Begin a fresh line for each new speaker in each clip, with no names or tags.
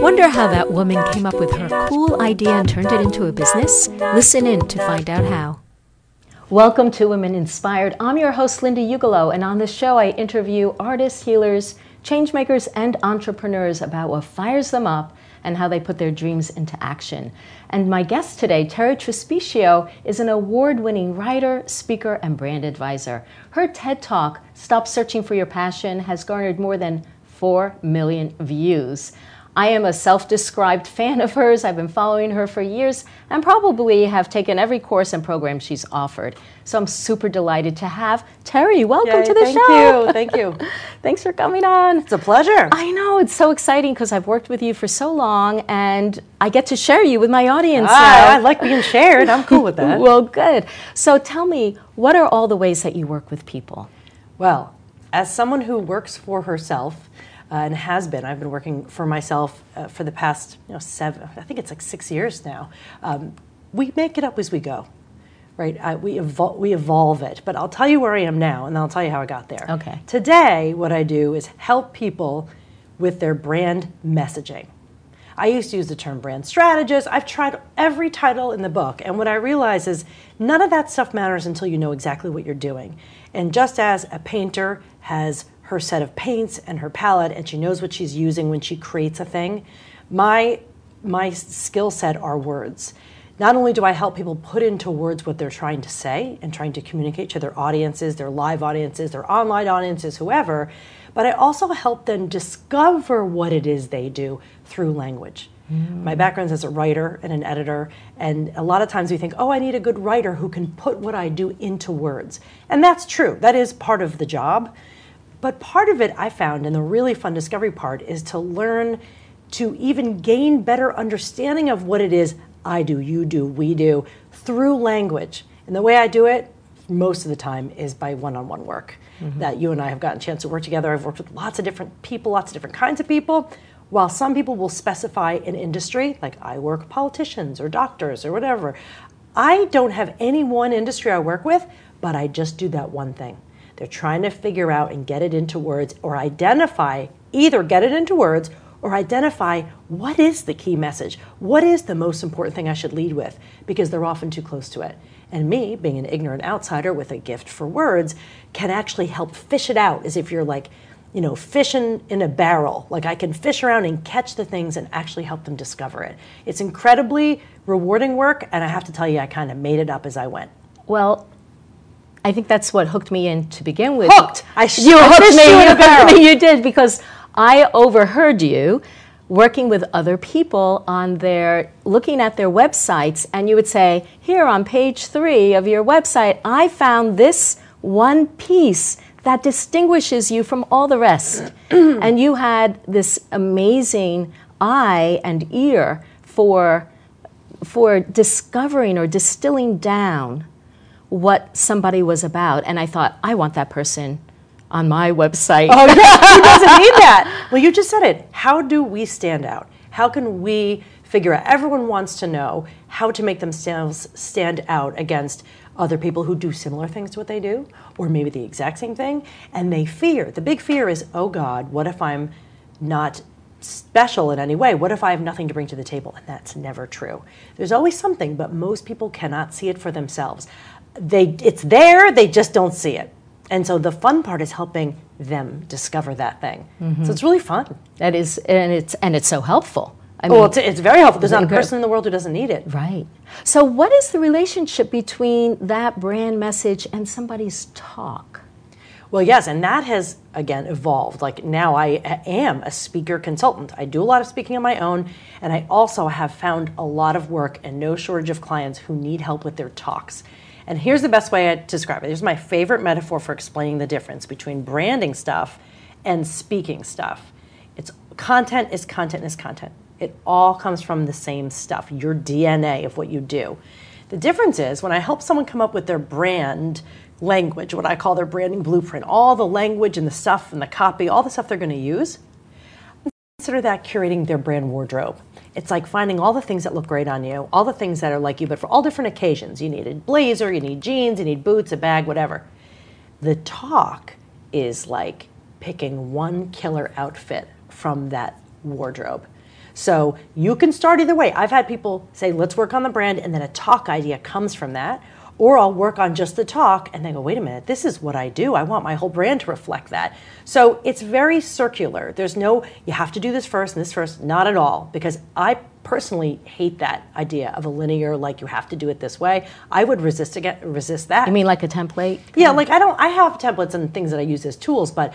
Wonder how that woman came up with her cool idea and turned it into a business? Listen in to find out how. Welcome to Women Inspired. I'm your host, Linda Ugelow, and on this show, I interview artists, healers, changemakers, and entrepreneurs about what fires them up and how they put their dreams into action. And my guest today, Terri Trespicio, is an award winning writer, speaker, and brand advisor. Her TED Talk, Stop Searching for Your Passion, has garnered more than 4 million views. I am a self described fan of hers. I've been following her for years and probably have taken every course and program she's offered. So I'm super delighted to have Terri. Welcome
Yay,
to the
thank
show.
Thank you. Thank you.
Thanks for coming on.
It's a pleasure.
I know, it's so exciting because I've worked with you for so long and I get to share you with my audience.
Ah. I like being shared. I'm cool with that.
well, good. So tell me, what are all the ways that you work with people?
Well, as someone who works for herself uh, and has been, I've been working for myself uh, for the past, you know, seven, I think it's like six years now. Um, we make it up as we go, right? Uh, we, evol- we evolve it. But I'll tell you where I am now, and then I'll tell you how I got there.
Okay.
Today, what I do is help people with their brand messaging. I used to use the term brand strategist. I've tried every title in the book. And what I realize is none of that stuff matters until you know exactly what you're doing. And just as a painter has her set of paints and her palette and she knows what she's using when she creates a thing, my my skill set are words. Not only do I help people put into words what they're trying to say and trying to communicate to their audiences, their live audiences, their online audiences, whoever, but I also help them discover what it is they do through language. Mm. My background is as a writer and an editor, and a lot of times we think, oh, I need a good writer who can put what I do into words. And that's true, that is part of the job. But part of it I found, and the really fun discovery part, is to learn to even gain better understanding of what it is I do, you do, we do through language. And the way I do it most of the time is by one on one work. Mm-hmm. That you and I have gotten a chance to work together. I've worked with lots of different people, lots of different kinds of people. While some people will specify an industry, like I work politicians or doctors or whatever, I don't have any one industry I work with, but I just do that one thing. They're trying to figure out and get it into words or identify, either get it into words or identify what is the key message? What is the most important thing I should lead with? Because they're often too close to it. And me, being an ignorant outsider with a gift for words, can actually help fish it out as if you're like, you know, fishing in a barrel. Like I can fish around and catch the things and actually help them discover it. It's incredibly rewarding work, and I have to tell you, I kind of made it up as I went.
Well, I think that's what hooked me in to begin with.
Hooked. I sh-
you
I
hooked me.
you in a
you did because I overheard you working with other people on their looking at their websites, and you would say, "Here on page three of your website, I found this one piece." That distinguishes you from all the rest. and you had this amazing eye and ear for, for discovering or distilling down what somebody was about. And I thought, I want that person on my website.
Oh, yeah. Who doesn't need that? Well, you just said it. How do we stand out? How can we figure out? Everyone wants to know how to make themselves stand out against other people who do similar things to what they do, or maybe the exact same thing, and they fear. The big fear is, oh God, what if I'm not special in any way? What if I have nothing to bring to the table? And that's never true. There's always something, but most people cannot see it for themselves. They, it's there, they just don't see it. And so the fun part is helping them discover that thing. So mm-hmm. it's really fun.
That is, and it's and it's so helpful. I mean,
Well, it's, it's very helpful. There's not a person in the world who doesn't need it.
right. So, what is the relationship between that brand message and somebody's talk?
Well, yes, and that has again evolved. Like now, I am a speaker consultant. I do a lot of speaking on my own, and I also have found a lot of work and no shortage of clients who need help with their talks. And here's the best way I describe it. Here's my favorite metaphor for explaining the difference between branding stuff and speaking stuff. It's content is content is content. It all comes from the same stuff, your DNA of what you do. The difference is when I help someone come up with their brand language, what I call their branding blueprint, all the language and the stuff and the copy, all the stuff they're going to use, consider that curating their brand wardrobe. It's like finding all the things that look great on you, all the things that are like you, but for all different occasions. You need a blazer, you need jeans, you need boots, a bag, whatever. The talk is like picking one killer outfit from that wardrobe. So you can start either way. I've had people say, let's work on the brand, and then a talk idea comes from that. Or I'll work on just the talk and then go, wait a minute, this is what I do. I want my whole brand to reflect that. So it's very circular. There's no, you have to do this first and this first, not at all. Because I personally hate that idea of a linear, like you have to do it this way. I would resist again, resist that.
You mean like a template?
Yeah, like I don't, I have templates and things that I use as tools, but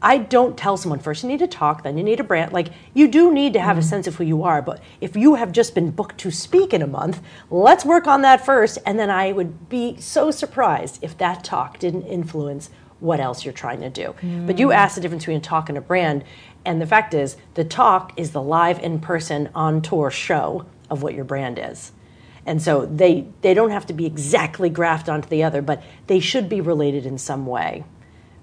I don't tell someone first you need to talk, then you need a brand. Like you do need to have mm. a sense of who you are, but if you have just been booked to speak in a month, let's work on that first. And then I would be so surprised if that talk didn't influence what else you're trying to do. Mm. But you mm. asked the difference between a talk and a brand, and the fact is the talk is the live in person on tour show of what your brand is. And so they they don't have to be exactly graphed onto the other, but they should be related in some way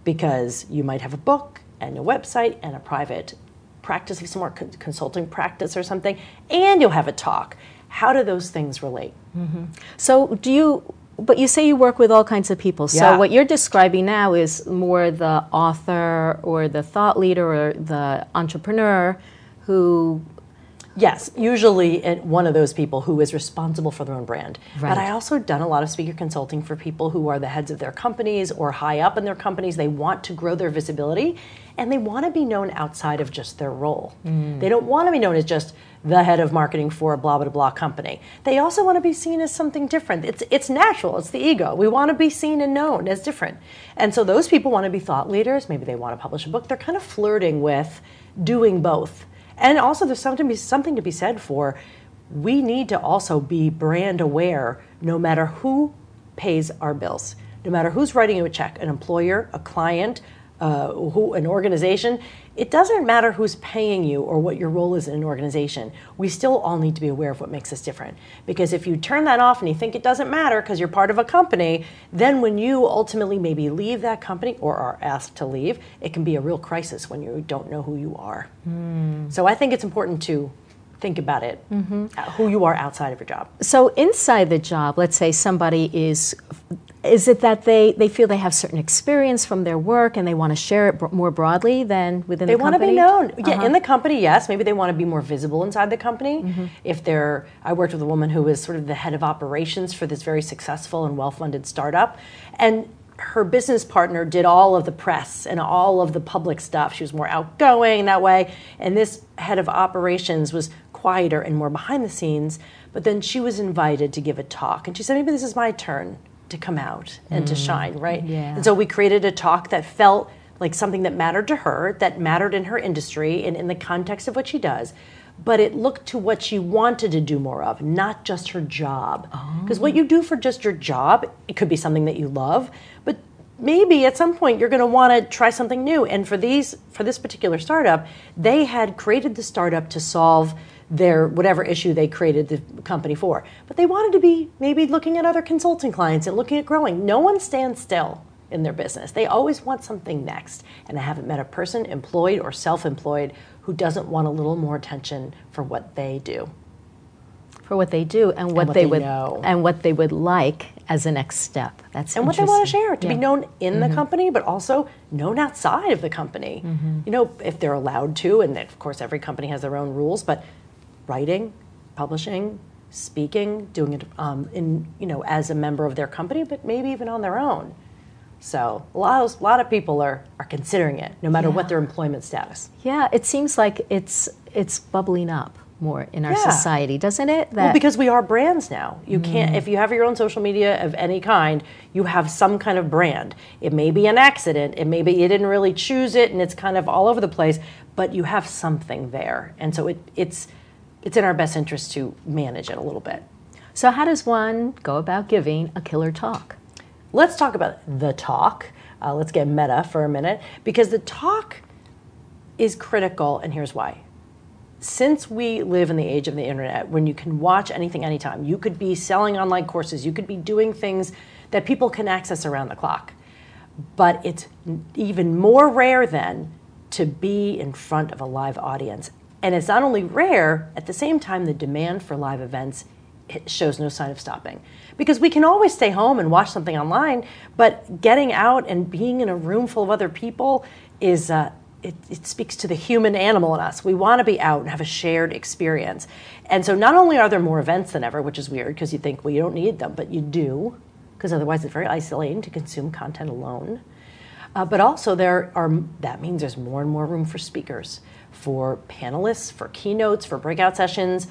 because you might have a book and a website and a private practice, of some more consulting practice or something, and you'll have a talk. How do those things relate?
Mm-hmm. So, do you? But you say you work with all kinds of people. So yeah. what you're describing now is more the author or the thought leader or the entrepreneur who
Yes, usually one of those people who is responsible for their own brand. Right. But I also done a lot of speaker consulting for people who are the heads of their companies or high up in their companies. They want to grow their visibility and they want to be known outside of just their role. Mm. They don't want to be known as just the head of marketing for a blah blah blah company. They also want to be seen as something different. It's it's natural. It's the ego. We want to be seen and known as different. And so those people want to be thought leaders. Maybe they want to publish a book. They're kind of flirting with doing both and also, there's something to be, something to be said for we need to also be brand aware no matter who pays our bills, no matter who's writing you a check an employer, a client, uh, who, an organization. It doesn't matter who's paying you or what your role is in an organization. We still all need to be aware of what makes us different. Because if you turn that off and you think it doesn't matter because you're part of a company, then when you ultimately maybe leave that company or are asked to leave, it can be a real crisis when you don't know who you are. Mm. So I think it's important to think about it, mm-hmm. who you are outside of your job.
So inside the job, let's say somebody is is it that they, they feel they have certain experience from their work and they want to share it more broadly than within
they
the company?
They want to be known. Uh-huh. Yeah, in the company, yes. Maybe they want to be more visible inside the company. Mm-hmm. If they're, I worked with a woman who was sort of the head of operations for this very successful and well funded startup. And her business partner did all of the press and all of the public stuff. She was more outgoing that way. And this head of operations was quieter and more behind the scenes. But then she was invited to give a talk. And she said, maybe this is my turn to come out and mm. to shine, right?
Yeah.
And so we created a talk that felt like something that mattered to her, that mattered in her industry and in the context of what she does. But it looked to what she wanted to do more of, not just her job. Because oh. what you do for just your job, it could be something that you love, but maybe at some point you're going to want to try something new. And for these, for this particular startup, they had created the startup to solve their whatever issue they created the company for. But they wanted to be maybe looking at other consulting clients and looking at growing. No one stands still in their business. They always want something next. And I haven't met a person, employed or self employed, who doesn't want a little more attention for what they do.
For what they do and what,
and what
they,
they,
would
know.
and what they would like as a next step. That's
and what they want to share to yeah. be known in mm-hmm. the company, but also known outside of the company. Mm-hmm. You know, if they're allowed to, and of course every company has their own rules, but writing, publishing, speaking, doing it um, in you know as a member of their company, but maybe even on their own. So a lot of, a lot of people are, are considering it, no matter yeah. what their employment status.
Yeah, it seems like it's it's bubbling up more in our yeah. society, doesn't it?
That well, because we are brands now. You mm. can't if you have your own social media of any kind, you have some kind of brand. It may be an accident, it may be you didn't really choose it and it's kind of all over the place, but you have something there. And so it, it's it's in our best interest to manage it a little bit.
So, how does one go about giving a killer talk?
Let's talk about the talk. Uh, let's get meta for a minute because the talk is critical, and here's why. Since we live in the age of the internet, when you can watch anything anytime, you could be selling online courses, you could be doing things that people can access around the clock. But it's even more rare then to be in front of a live audience. And it's not only rare, at the same time, the demand for live events shows no sign of stopping. Because we can always stay home and watch something online, but getting out and being in a room full of other people is, uh, it, it speaks to the human animal in us. We want to be out and have a shared experience. And so not only are there more events than ever, which is weird because you think, well, you don't need them, but you do, because otherwise it's very isolating to consume content alone. Uh, but also there are that means there's more and more room for speakers, for panelists, for keynotes, for breakout sessions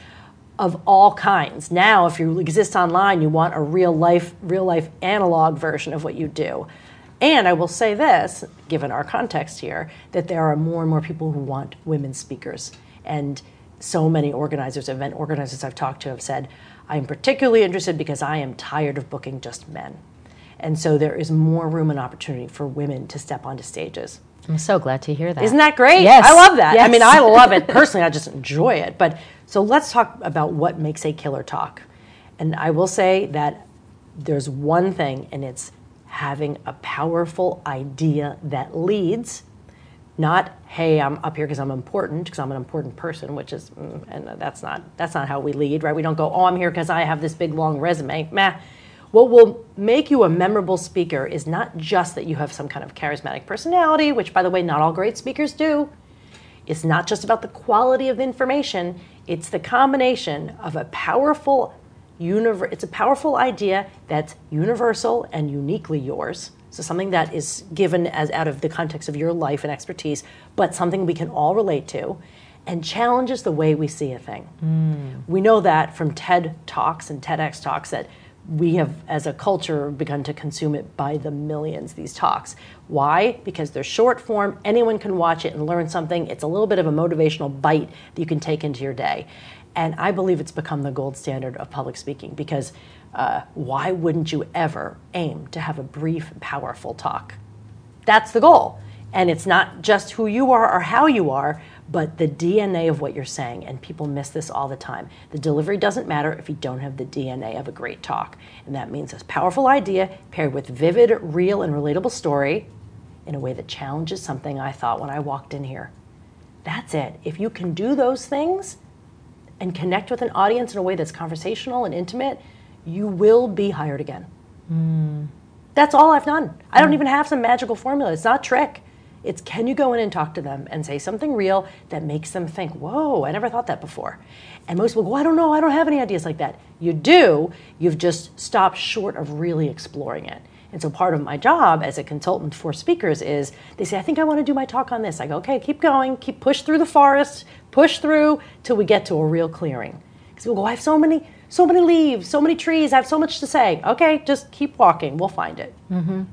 of all kinds. Now, if you exist online, you want a real life, real life analog version of what you do. And I will say this, given our context here, that there are more and more people who want women speakers. And so many organizers, event organizers I've talked to, have said, I'm particularly interested because I am tired of booking just men. And so there is more room and opportunity for women to step onto stages.
I'm so glad to hear that.
Isn't that great?
Yes.
I love that.
Yes.
I mean, I love it personally. I just enjoy it. But so let's talk about what makes a killer talk. And I will say that there's one thing, and it's having a powerful idea that leads, not hey I'm up here because I'm important because I'm an important person, which is mm, and that's not that's not how we lead, right? We don't go oh I'm here because I have this big long resume. Meh. What will make you a memorable speaker is not just that you have some kind of charismatic personality, which by the way not all great speakers do. It's not just about the quality of the information, it's the combination of a powerful univer- it's a powerful idea that's universal and uniquely yours. So something that is given as out of the context of your life and expertise, but something we can all relate to and challenges the way we see a thing. Hmm. We know that from TED Talks and TEDx Talks that we have, as a culture, begun to consume it by the millions, these talks. Why? Because they're short form, anyone can watch it and learn something. It's a little bit of a motivational bite that you can take into your day. And I believe it's become the gold standard of public speaking because uh, why wouldn't you ever aim to have a brief, powerful talk? That's the goal. And it's not just who you are or how you are, but the DNA of what you're saying. And people miss this all the time. The delivery doesn't matter if you don't have the DNA of a great talk. And that means a powerful idea paired with vivid, real, and relatable story in a way that challenges something I thought when I walked in here. That's it. If you can do those things and connect with an audience in a way that's conversational and intimate, you will be hired again. Hmm. That's all I've done. I don't even have some magical formula. It's not a trick. It's can you go in and talk to them and say something real that makes them think, whoa, I never thought that before. And most people go, I don't know, I don't have any ideas like that. You do, you've just stopped short of really exploring it. And so part of my job as a consultant for speakers is they say, I think I want to do my talk on this. I go, okay, keep going, keep push through the forest, push through till we get to a real clearing. Because people go, I have so many, so many leaves, so many trees, I have so much to say. Okay, just keep walking, we'll find it.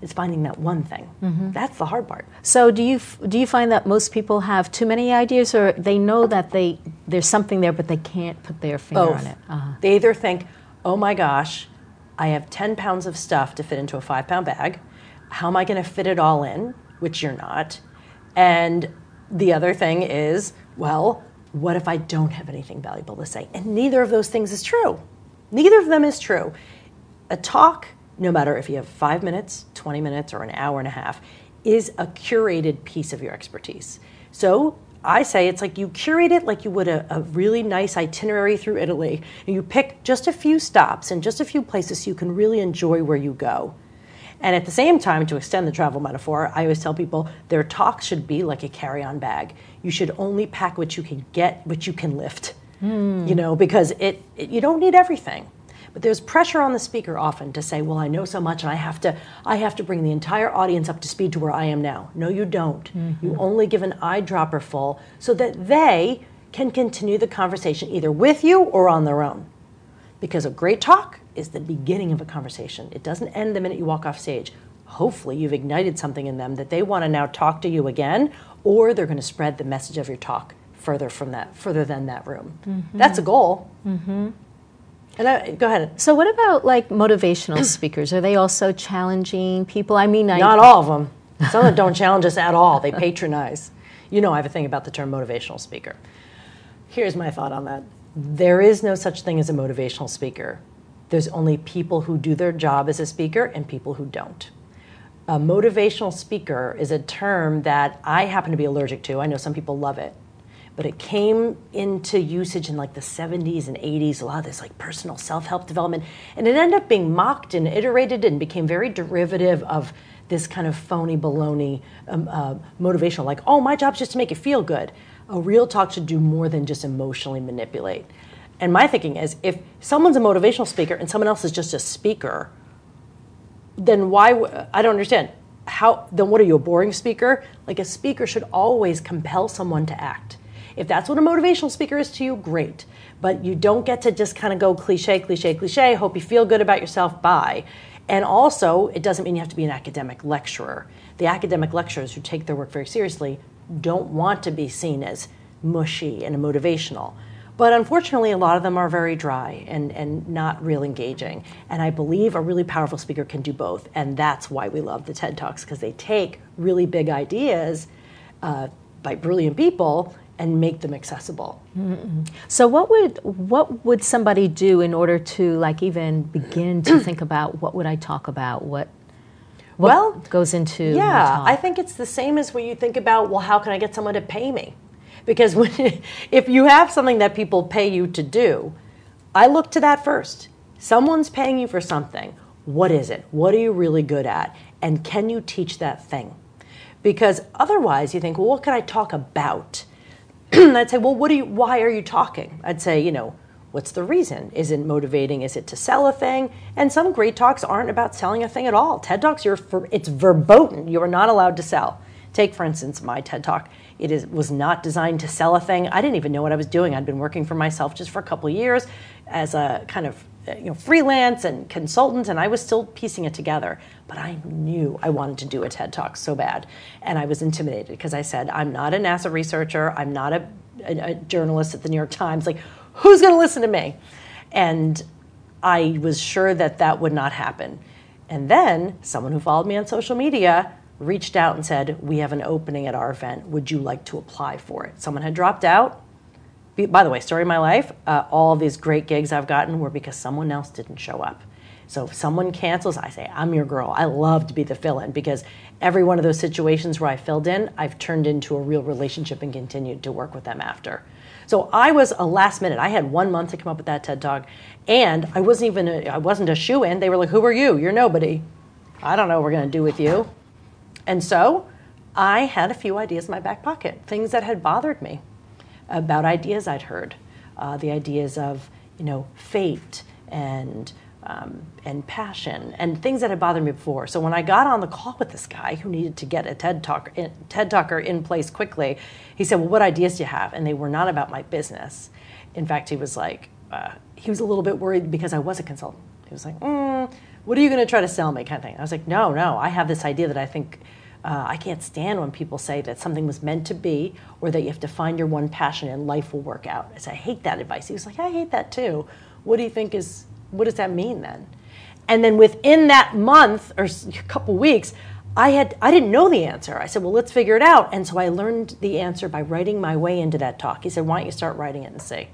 It's finding that one thing. That's the hard part.
So do you do you find that most people have too many ideas, or they know that they there's something there, but they can't put their finger
Both.
on it? Uh-huh.
They either think, oh my gosh, I have 10 pounds of stuff to fit into a five pound bag. How am I going to fit it all in? Which you're not. And the other thing is, well, what if I don't have anything valuable to say? And neither of those things is true. Neither of them is true. A talk, no matter if you have five minutes, 20 minutes, or an hour and a half, is a curated piece of your expertise. So I say it's like you curate it like you would a, a really nice itinerary through Italy. And you pick just a few stops and just a few places you can really enjoy where you go. And at the same time, to extend the travel metaphor, I always tell people their talk should be like a carry-on bag. You should only pack what you can get, what you can lift. You know, because it, it you don't need everything. But there's pressure on the speaker often to say, "Well, I know so much, and I have to, I have to bring the entire audience up to speed to where I am now." No, you don't. You mm-hmm. only give an eyedropper full so that they can continue the conversation either with you or on their own. Because a great talk is the beginning of a conversation. It doesn't end the minute you walk off stage. Hopefully, you've ignited something in them that they want to now talk to you again, or they're going to spread the message of your talk further from that, further than that room. That's a goal. Mm-hmm. And I, go ahead.
So what about like motivational speakers? Are they also challenging people? I mean, I
Not all of them. Some that don't challenge us at all. They patronize. You know, I have a thing about the term motivational speaker. Here's my thought on that. There is no such thing as a motivational speaker. There's only people who do their job as a speaker and people who don't. A motivational speaker is a term that I happen to be allergic to. I know some people love it. But it came into usage in like the 70s and 80s, a lot of this like personal self help development. And it ended up being mocked and iterated and became very derivative of this kind of phony baloney um, uh, motivational, like, oh, my job's just to make you feel good. A real talk should do more than just emotionally manipulate. And my thinking is if someone's a motivational speaker and someone else is just a speaker, then why? I don't understand. How then? What are you a boring speaker? Like a speaker should always compel someone to act. If that's what a motivational speaker is to you, great. But you don't get to just kind of go cliche, cliche, cliche. Hope you feel good about yourself. Bye. And also, it doesn't mean you have to be an academic lecturer. The academic lecturers who take their work very seriously don't want to be seen as mushy and motivational. But unfortunately, a lot of them are very dry and, and not real engaging. And I believe a really powerful speaker can do both. And that's why we love the TED Talks, because they take really big ideas uh, by brilliant people and make them accessible.
So what would what would somebody do in order to like even begin to think about what would I talk about? What what
Well,
goes into
Yeah? I think it's the same as when you think about, well, how can I get someone to pay me? Because when, if you have something that people pay you to do, I look to that first. Someone's paying you for something. What is it? What are you really good at? And can you teach that thing? Because otherwise, you think, well, what can I talk about? I'd say, well, what do you? Why are you talking? I'd say, you know, what's the reason? Is it motivating? Is it to sell a thing? And some great talks aren't about selling a thing at all. TED talks, you're it's verboten. You are not allowed to sell. Take for instance my TED talk. It is was not designed to sell a thing. I didn't even know what I was doing. I'd been working for myself just for a couple of years as a kind of uh, you know freelance and consultant, and I was still piecing it together. But I knew I wanted to do a TED talk so bad, and I was intimidated because I said I'm not a NASA researcher. I'm not a, a, a journalist at the New York Times. Like, who's going to listen to me? And I was sure that that would not happen. And then someone who followed me on social media reached out and said, We have an opening at our event. Would you like to apply for it? Someone had dropped out. By the way, story of my life uh, all these great gigs I've gotten were because someone else didn't show up. So if someone cancels, I say, I'm your girl. I love to be the fill in because every one of those situations where I filled in, I've turned into a real relationship and continued to work with them after. So I was a last minute. I had one month to come up with that TED Talk, and I wasn't even a, I wasn't a shoe in. They were like, "Who are you? You're nobody. I don't know what we're to do with you." And so I had a few ideas in my back pocket, things that had bothered me about ideas I'd heard, uh, the ideas of you know fate and um, and passion and things that had bothered me before. So when I got on the call with this guy who needed to get a TED talk TED talker in place quickly, he said, "Well, what ideas do you have?" And they were not about my business. In fact, he was like, uh, he was a little bit worried because I was a consultant. He was like, mm, "What are you going to try to sell me?" kind of thing. I was like, "No, no, I have this idea that I think." Uh, I can't stand when people say that something was meant to be or that you have to find your one passion and life will work out. I said, I hate that advice. He was like, I hate that too. What do you think is, what does that mean then? And then within that month or a couple weeks, I had I didn't know the answer. I said, "Well, let's figure it out." And so I learned the answer by writing my way into that talk. He said, "Why don't you start writing it and see?"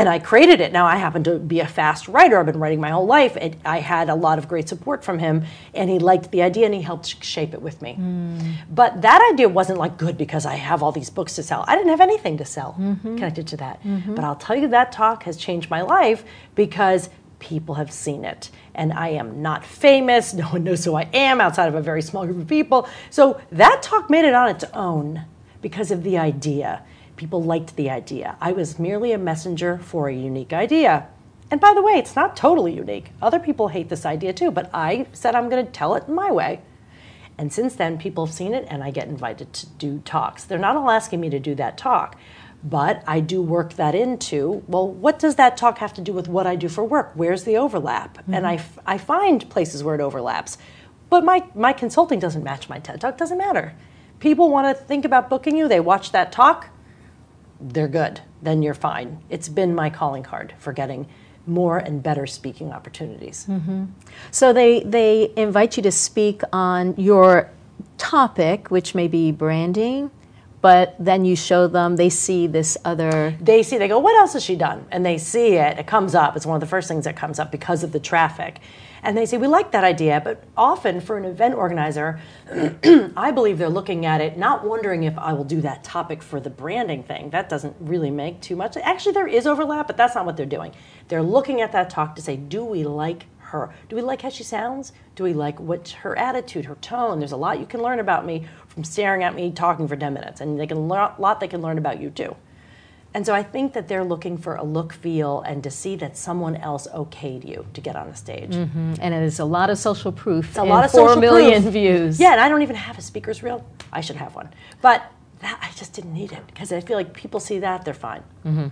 And I created it. Now I happen to be a fast writer. I've been writing my whole life. And I had a lot of great support from him, and he liked the idea and he helped shape it with me. Hmm. But that idea wasn't like good because I have all these books to sell. I didn't have anything to sell mm-hmm. connected to that. Mm-hmm. But I'll tell you that talk has changed my life because people have seen it. And I am not famous. No one knows who I am outside of a very small group of people. So that talk made it on its own because of the idea. People liked the idea. I was merely a messenger for a unique idea. And by the way, it's not totally unique. Other people hate this idea too, but I said I'm going to tell it my way. And since then, people have seen it, and I get invited to do talks. They're not all asking me to do that talk, but I do work that into well, what does that talk have to do with what I do for work? Where's the overlap? Mm-hmm. And I, f- I find places where it overlaps. But my, my consulting doesn't match my TED talk, doesn't matter. People want to think about booking you, they watch that talk, they're good, then you're fine. It's been my calling card for getting more and better speaking opportunities. Mm-hmm.
So they they invite you to speak on your topic, which may be branding, but then you show them they see this other
they see, they go, what else has she done? And they see it, it comes up. It's one of the first things that comes up because of the traffic. And they say, we like that idea, but often for an event organizer, I believe they're looking at it, not wondering if I will do that topic for the branding thing. That doesn't really make too much. Actually, there is overlap, but that's not what they're doing. They're looking at that talk to say, do we like her? Do we like how she sounds? Do we like what her attitude, her tone? There's a lot you can learn about me from staring at me talking for 10 minutes, and they can learn a lot they can learn about you too. And so I think that they're looking for a look, feel, and to see that someone else okayed you to get on the stage.
Mm-hmm. And it is a lot of social proof. It's
a lot of
four
social
million
proof.
views.
Yeah, and I don't even have a speaker's reel. I should have one, but that, I just didn't need it because I feel like people see that they're fine. Mm-hmm.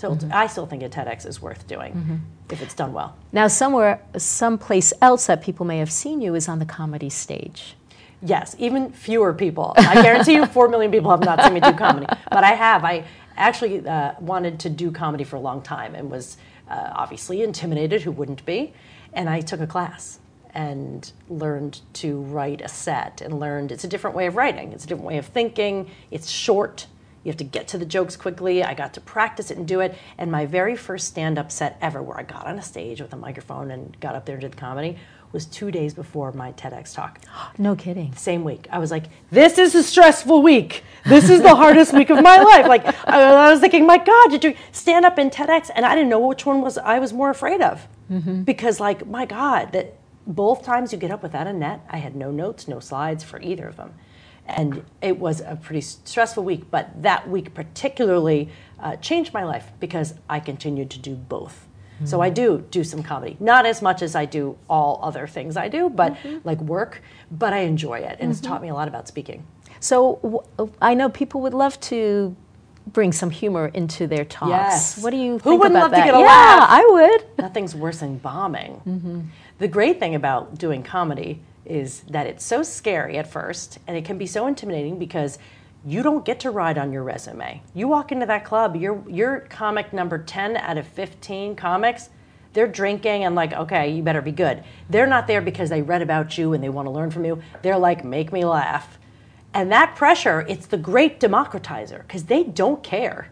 So mm-hmm. I still think a TEDx is worth doing mm-hmm. if it's done well.
Now, somewhere, someplace else that people may have seen you is on the comedy stage.
Yes, even fewer people. I guarantee you, four million people have not seen me do comedy, but I have. I actually uh, wanted to do comedy for a long time and was uh, obviously intimidated. Who wouldn't be? And I took a class and learned to write a set and learned it's a different way of writing. It's a different way of thinking. It's short. You have to get to the jokes quickly. I got to practice it and do it. And my very first stand up set ever, where I got on a stage with a microphone and got up there and did the comedy, was two days before my TEDx talk.
No kidding.
Same week. I was like, this is a stressful week. This is the hardest week of my life. Like, I, was thinking, my God, you're doing stand up and TEDx. And I didn't know which one was I was more afraid of. Mm-hmm. Because, like, my God, that both times you get up without a net, I had no notes, no slides for either of them. And it was a pretty stressful week, but that week particularly uh, changed my life because I continued to do both. Mm-hmm. So I do do some comedy, not as much as I do all other things I do, but mm-hmm. like work. But I enjoy it, and mm-hmm. it's taught me a lot about speaking.
So w- I know people would love to bring some humor into their talks.
Yes.
What do you
Who wouldn't
love
that?
to
get a
yeah,
laugh?
I would.
Nothing's worse than bombing. Mm-hmm. The great thing about doing comedy is that it's so scary at first, and it can be so intimidating because you don't get to ride on your resume. You walk into that club, you're you're comic number 10 out of 15 comics. They're drinking and like, okay, you better be good. They're not there because they read about you and they want to learn from you. They're like, make me laugh. And that pressure, it's the great democratizer because they don't care.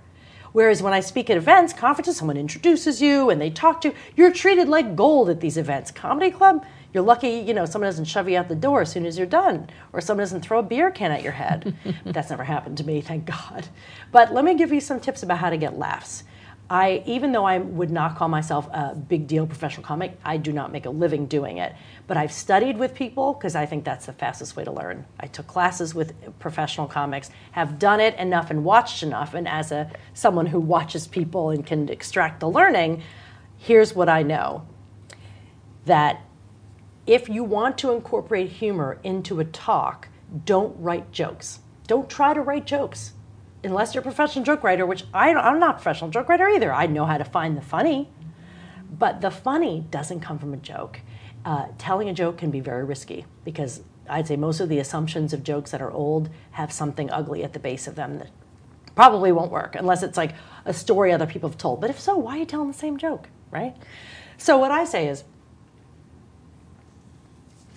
Whereas when I speak at events, conferences, someone introduces you and they talk to you, you're treated like gold at these events. Comedy club, you're lucky, you know, someone doesn't shove you out the door as soon as you're done, or someone doesn't throw a beer can at your head. That's never happened to me, thank God. But let me give you some tips about how to get laughs. I, even though I would not call myself a big deal professional comic, I do not make a living doing it. But I've studied with people because I think that's the fastest way to learn. I took classes with professional comics, have done it enough and watched enough, and as a someone who watches people and can extract the learning, here's what I know: that if you want to incorporate humor into a talk, don't write jokes. Don't try to write jokes unless you're a professional joke writer, which I, I'm not a professional joke writer either. I know how to find the funny, but the funny doesn't come from a joke. Uh, telling a joke can be very risky because I'd say most of the assumptions of jokes that are old have something ugly at the base of them that probably won't work unless it's like a story other people have told. But if so, why are you telling the same joke, right? So what I say is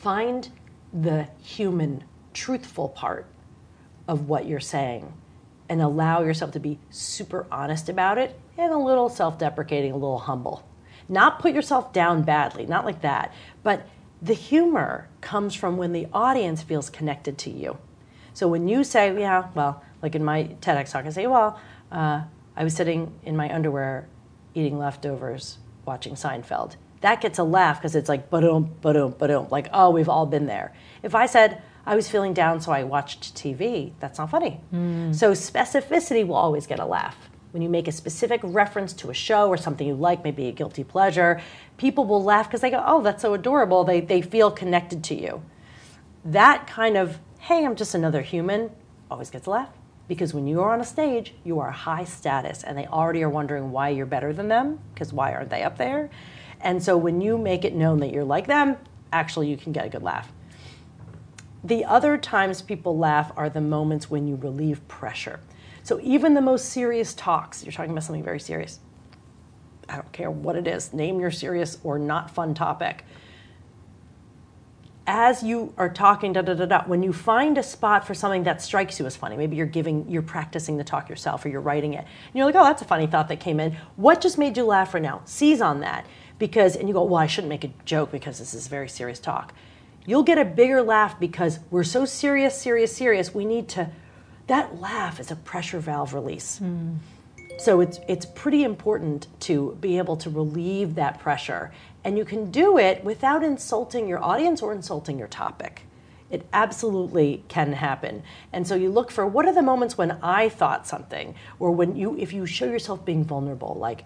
find the human, truthful part of what you're saying and allow yourself to be super honest about it and a little self deprecating, a little humble. Not put yourself down badly, not like that, but the humor comes from when the audience feels connected to you. So when you say, yeah, well, like in my TEDx talk, I say, well, uh, I was sitting in my underwear eating leftovers watching Seinfeld. That gets a laugh because it's like, ba-dum, ba-dum, ba-dum, like, oh, we've all been there. If I said, I was feeling down, so I watched TV. That's not funny. Mm. So specificity will always get a laugh. When you make a specific reference to a show or something you like, maybe a guilty pleasure, people will laugh because they go, oh, that's so adorable. They, they feel connected to you. That kind of, hey, I'm just another human, always gets a laugh. Because when you are on a stage, you are high status, and they already are wondering why you're better than them, because why aren't they up there? And so when you make it known that you're like them, actually you can get a good laugh. The other times people laugh are the moments when you relieve pressure. So even the most serious talks, you're talking about something very serious. I don't care what it is, name your serious or not fun topic. As you are talking, da da da da, when you find a spot for something that strikes you as funny, maybe you're giving, you're practicing the talk yourself or you're writing it, and you're like, oh, that's a funny thought that came in. What just made you laugh right now? Seize on that because, and you go, well, I shouldn't make a joke because this is very serious talk you'll get a bigger laugh because we're so serious, serious, serious. We need to, that laugh is a pressure valve release. Mm. So it's, it's pretty important to be able to relieve that pressure And you can do it without insulting your audience or insulting your topic. It absolutely can happen. And so you look for what are the moments when I thought something, or when you, if you show yourself being vulnerable, like,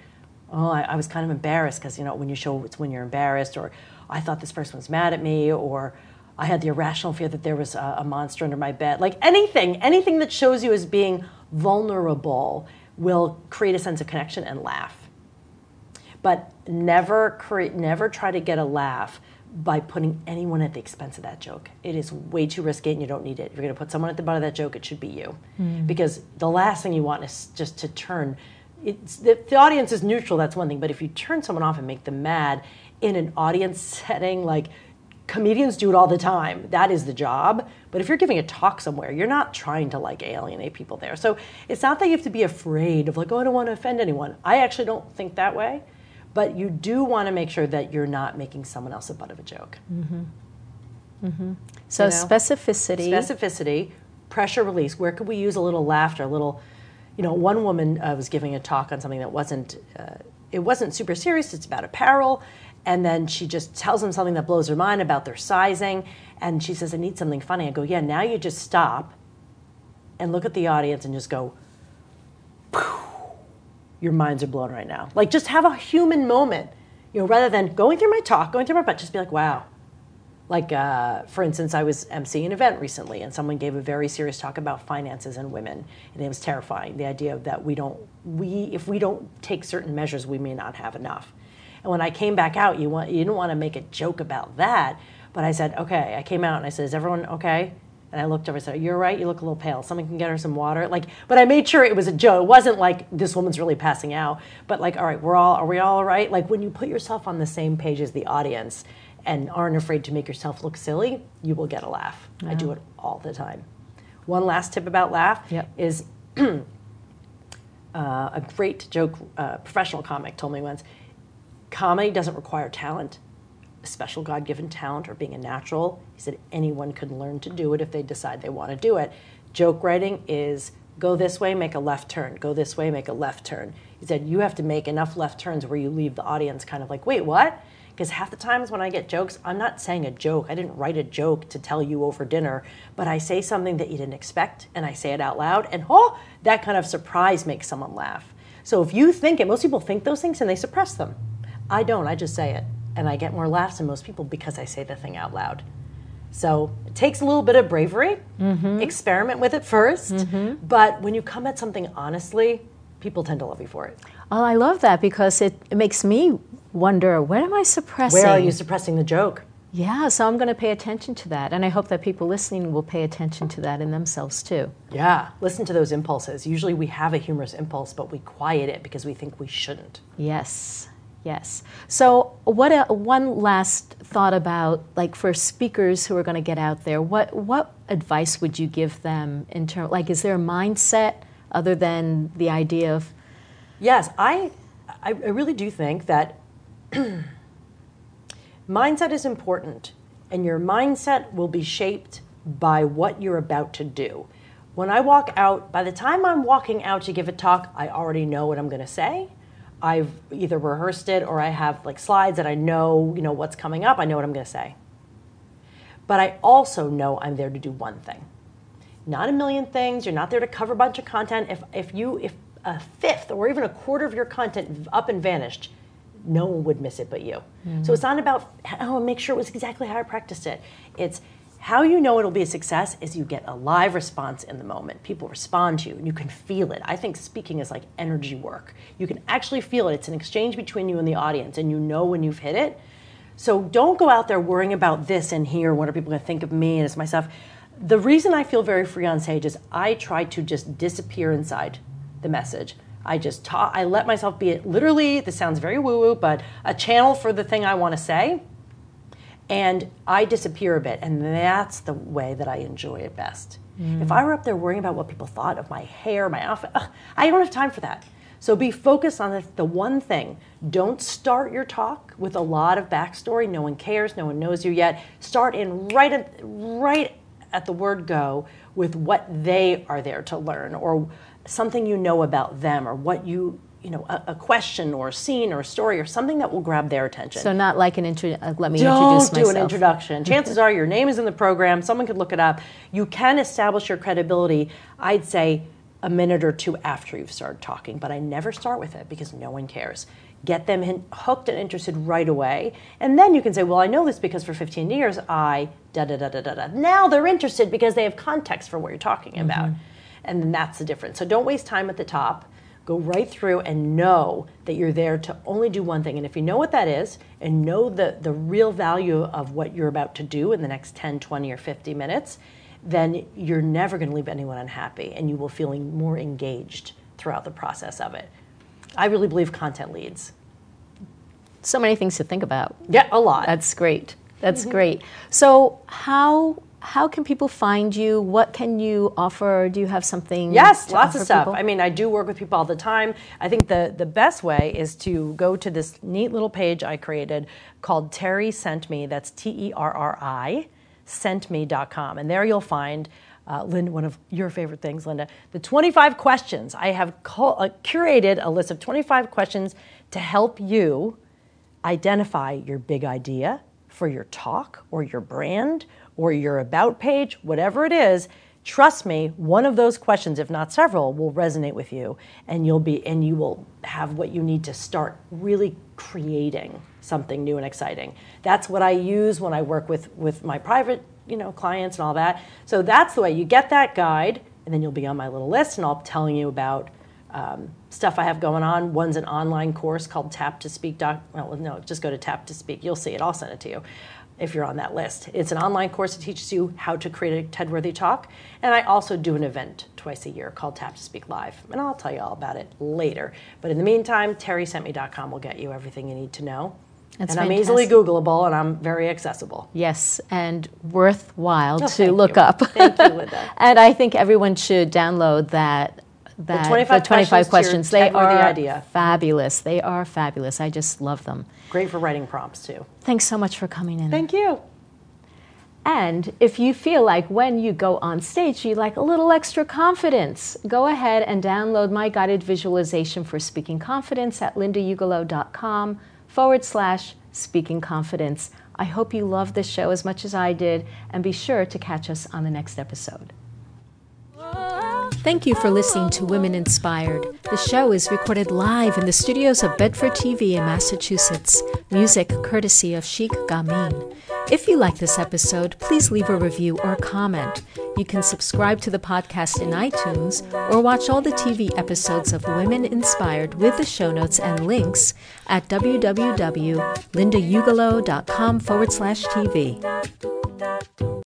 oh, I, I was kind of embarrassed because, you know, when you show it's when you're embarrassed, or I thought this person was mad at me, or I had the irrational fear that there was a, a monster under my bed. Like anything, anything that shows you as being vulnerable will create a sense of connection and laugh. But never create, never try to get a laugh by putting anyone at the expense of that joke. It is way too risky and you don't need it. If you're going to put someone at the butt of that joke, it should be you. Mm. Because the last thing you want is just to turn it's, the, the audience is neutral, that's one thing, but if you turn someone off and make them mad in an audience setting, like comedians do it all the time, that is the job. But if you're giving a talk somewhere, you're not trying to like alienate people there. So it's not that you have to be afraid of like, oh, I don't want to offend anyone. I actually don't think that way but you do want to make sure that you're not making someone else a butt of a joke.
Mm-hmm. Mm-hmm. So you know? specificity,
specificity, pressure release. Where could we use a little laughter, a little? You know, one woman uh, was giving a talk on something that wasn't. Uh, it wasn't super serious. It's about apparel, and then she just tells them something that blows her mind about their sizing, and she says, "I need something funny." I go, "Yeah." Now you just stop, and look at the audience and just go. Your minds are blown right now. Like just have a human moment, you know, rather than going through my talk, going through my butt, just be like, wow. Like, uh, for instance, I was emceeing an event recently and someone gave a very serious talk about finances and women. And it was terrifying. The idea that we don't, we, if we don't take certain measures, we may not have enough. And when I came back out, you, want, you didn't want to make a joke about that. But I said, okay, I came out and I said, is everyone okay? And I looked over and said, You're right, you look a little pale. Someone can get her some water. Like, but I made sure it was a joke. It wasn't like this woman's really passing out. But like, all right, we're all are we all right? Like when you put yourself on the same page as the audience and aren't afraid to make yourself look silly, you will get a laugh. Yeah. I do it all the time. One last tip about laugh yep. is uh, a great joke uh, professional comic told me once comedy doesn't require talent a special God given talent or being a natural. He said anyone can learn to do it if they decide they want to do it. Joke writing is go this way, make a left turn, go this way, make a left turn. He said you have to make enough left turns where you leave the audience kind of like, wait, what? Because half the times when I get jokes, I'm not saying a joke. I didn't write a joke to tell you over dinner, but I say something that you didn't expect and I say it out loud, and oh, that kind of surprise makes someone laugh. So if you think it, most people think those things and they suppress them. I don't, I just say it and I get more laughs than most people because I say the thing out loud. So it takes a little bit of bravery. Mm-hmm. Experiment with it 1st mm-hmm. but when you come at something honestly, people tend to love you for it.
Oh, I love that because it, it makes me wonder where am I suppressing?
Where are you suppressing the joke?
Yeah, so I'm going to pay attention to that. And I hope that people listening will pay attention to that in themselves too.
Yeah, listen to those impulses. Usually we have a humorous impulse, but we quiet it because we think we shouldn't.
Yes. Yes. So, what a, one last thought about like for speakers who are going to get out there, what what advice would you give them in terms like is there a mindset other than the idea of
Yes, I I really do think that mindset is important and your mindset will be shaped by what you're about to do. When I walk out, by the time I'm walking out to give a talk, I already know what I'm going to say. I've either rehearsed it or I have like slides that I know, you know, what's coming up. I know what I'm going to say. But I also know I'm there to do one thing. Not a million things. You're not there to cover a bunch of content. If if you if a fifth or even a quarter of your content up and vanished, no one would miss it but you. Mm-hmm. So it's not about oh make sure it was exactly how I practiced it. It's how you know it'll be a success is you get a live response in the moment. People respond to you and you can feel it. I think speaking is like energy work. You can actually feel it. It's an exchange between you and the audience and you know when you've hit it. So don't go out there worrying about this and here, what are people going to think of me and it's myself. The reason I feel very free on stage is I try to just disappear inside the message. I just talk, I let myself be it literally, this sounds very woo woo, but a channel for the thing I want to say and I disappear a bit, and that's the way that I enjoy it best. Mm. If I were up there worrying about what people thought of my hair, my outfit, ugh, I don't have time for that. So be focused on the, the one thing. Don't start your talk with a lot of backstory. No one cares. No one knows you yet. Start in right at, right at the word go with what they are there to learn, or something you know about them, or what you you know, a, a question or a scene or a story or something that will grab their attention.
So not like an intro. Uh, let me
Don't
introduce
do
myself.
an introduction. Chances are your name is in the program. Someone could look it up. You can establish your credibility. I'd say a minute or two after you've started talking, but I never start with it because no one cares. Get them in, hooked and interested right away, and then you can say, "Well, I know this because for 15 years I da da da da da da." Now they're interested because they have context for what you're talking about, and then that's the difference. So don't waste time at the top go right through and know that you're there to only do one thing. And if you know what that is and know the, the real value of what you're about to do in the next 10, 20, or 50 minutes, then you're never going to leave anyone unhappy and you will feel more engaged throughout the process of it. I really believe content leads.
So many things to think about.
Yeah, a lot.
That's great. That's mm-hmm. great. So how how can people find you? What can you offer? Do you have something?
Yes, lots of stuff.
people?
I mean, I do work with people all the time. I think the, the best way is to go to this neat little page I created called Terri Sent Me. That's T E R R I, sentme.com. And there you'll find, uh, Linda, one of your favorite things, Linda, the 25 questions. I have call, uh, curated a list of 25 questions to help you identify your big idea for your talk or your brand or your about page, whatever it is, trust me, one of those questions, if not several, will resonate with you and you'll be and you will have what you need to start really creating something new and exciting. That's what I use when I work with with my private, you know, clients and all that. So that's the way you get that guide and then you'll be on my little list and I'll be telling you about um, stuff I have going on. One's an online course called Tap to Speak. Doc, well, no, just go to Tap to Speak. You'll see it. I'll send it to you if you're on that list. It's an online course that teaches you how to create a TED-worthy talk. And I also do an event twice a year called Tap to Speak Live. And I'll tell you all about it later. But in the meantime, terrisentme.com will get you everything you need to know.
That's
and I'm easily
fantastic.
Googleable and I'm very accessible.
Yes, and worthwhile oh, to
Oh, thank
look
you.
up.
Thank you, Linda.
and I think everyone should download that. That
25
the 25
questions
questions. They are
idea.
fabulous. They are fabulous. I just love them.
Great for writing prompts too.
Thanks so much for coming in.
Thank you.
And if you feel like when you go on stage, you like a little extra confidence, go ahead and download my guided visualization for speaking confidence at lindaugelow.com forward slash speaking confidence. I hope you love this show as much as I did, and be sure to catch us on the next episode. Thank you for listening to Women Inspired. The show is recorded live in the studios of Bedford TV in Massachusetts. Music courtesy of Sheikh Gamin. If you like this episode, please leave a review or comment. You can subscribe to the podcast in iTunes or watch all the TV episodes of Women Inspired with the show notes and links at www.lindaugelow.com forward slash TV.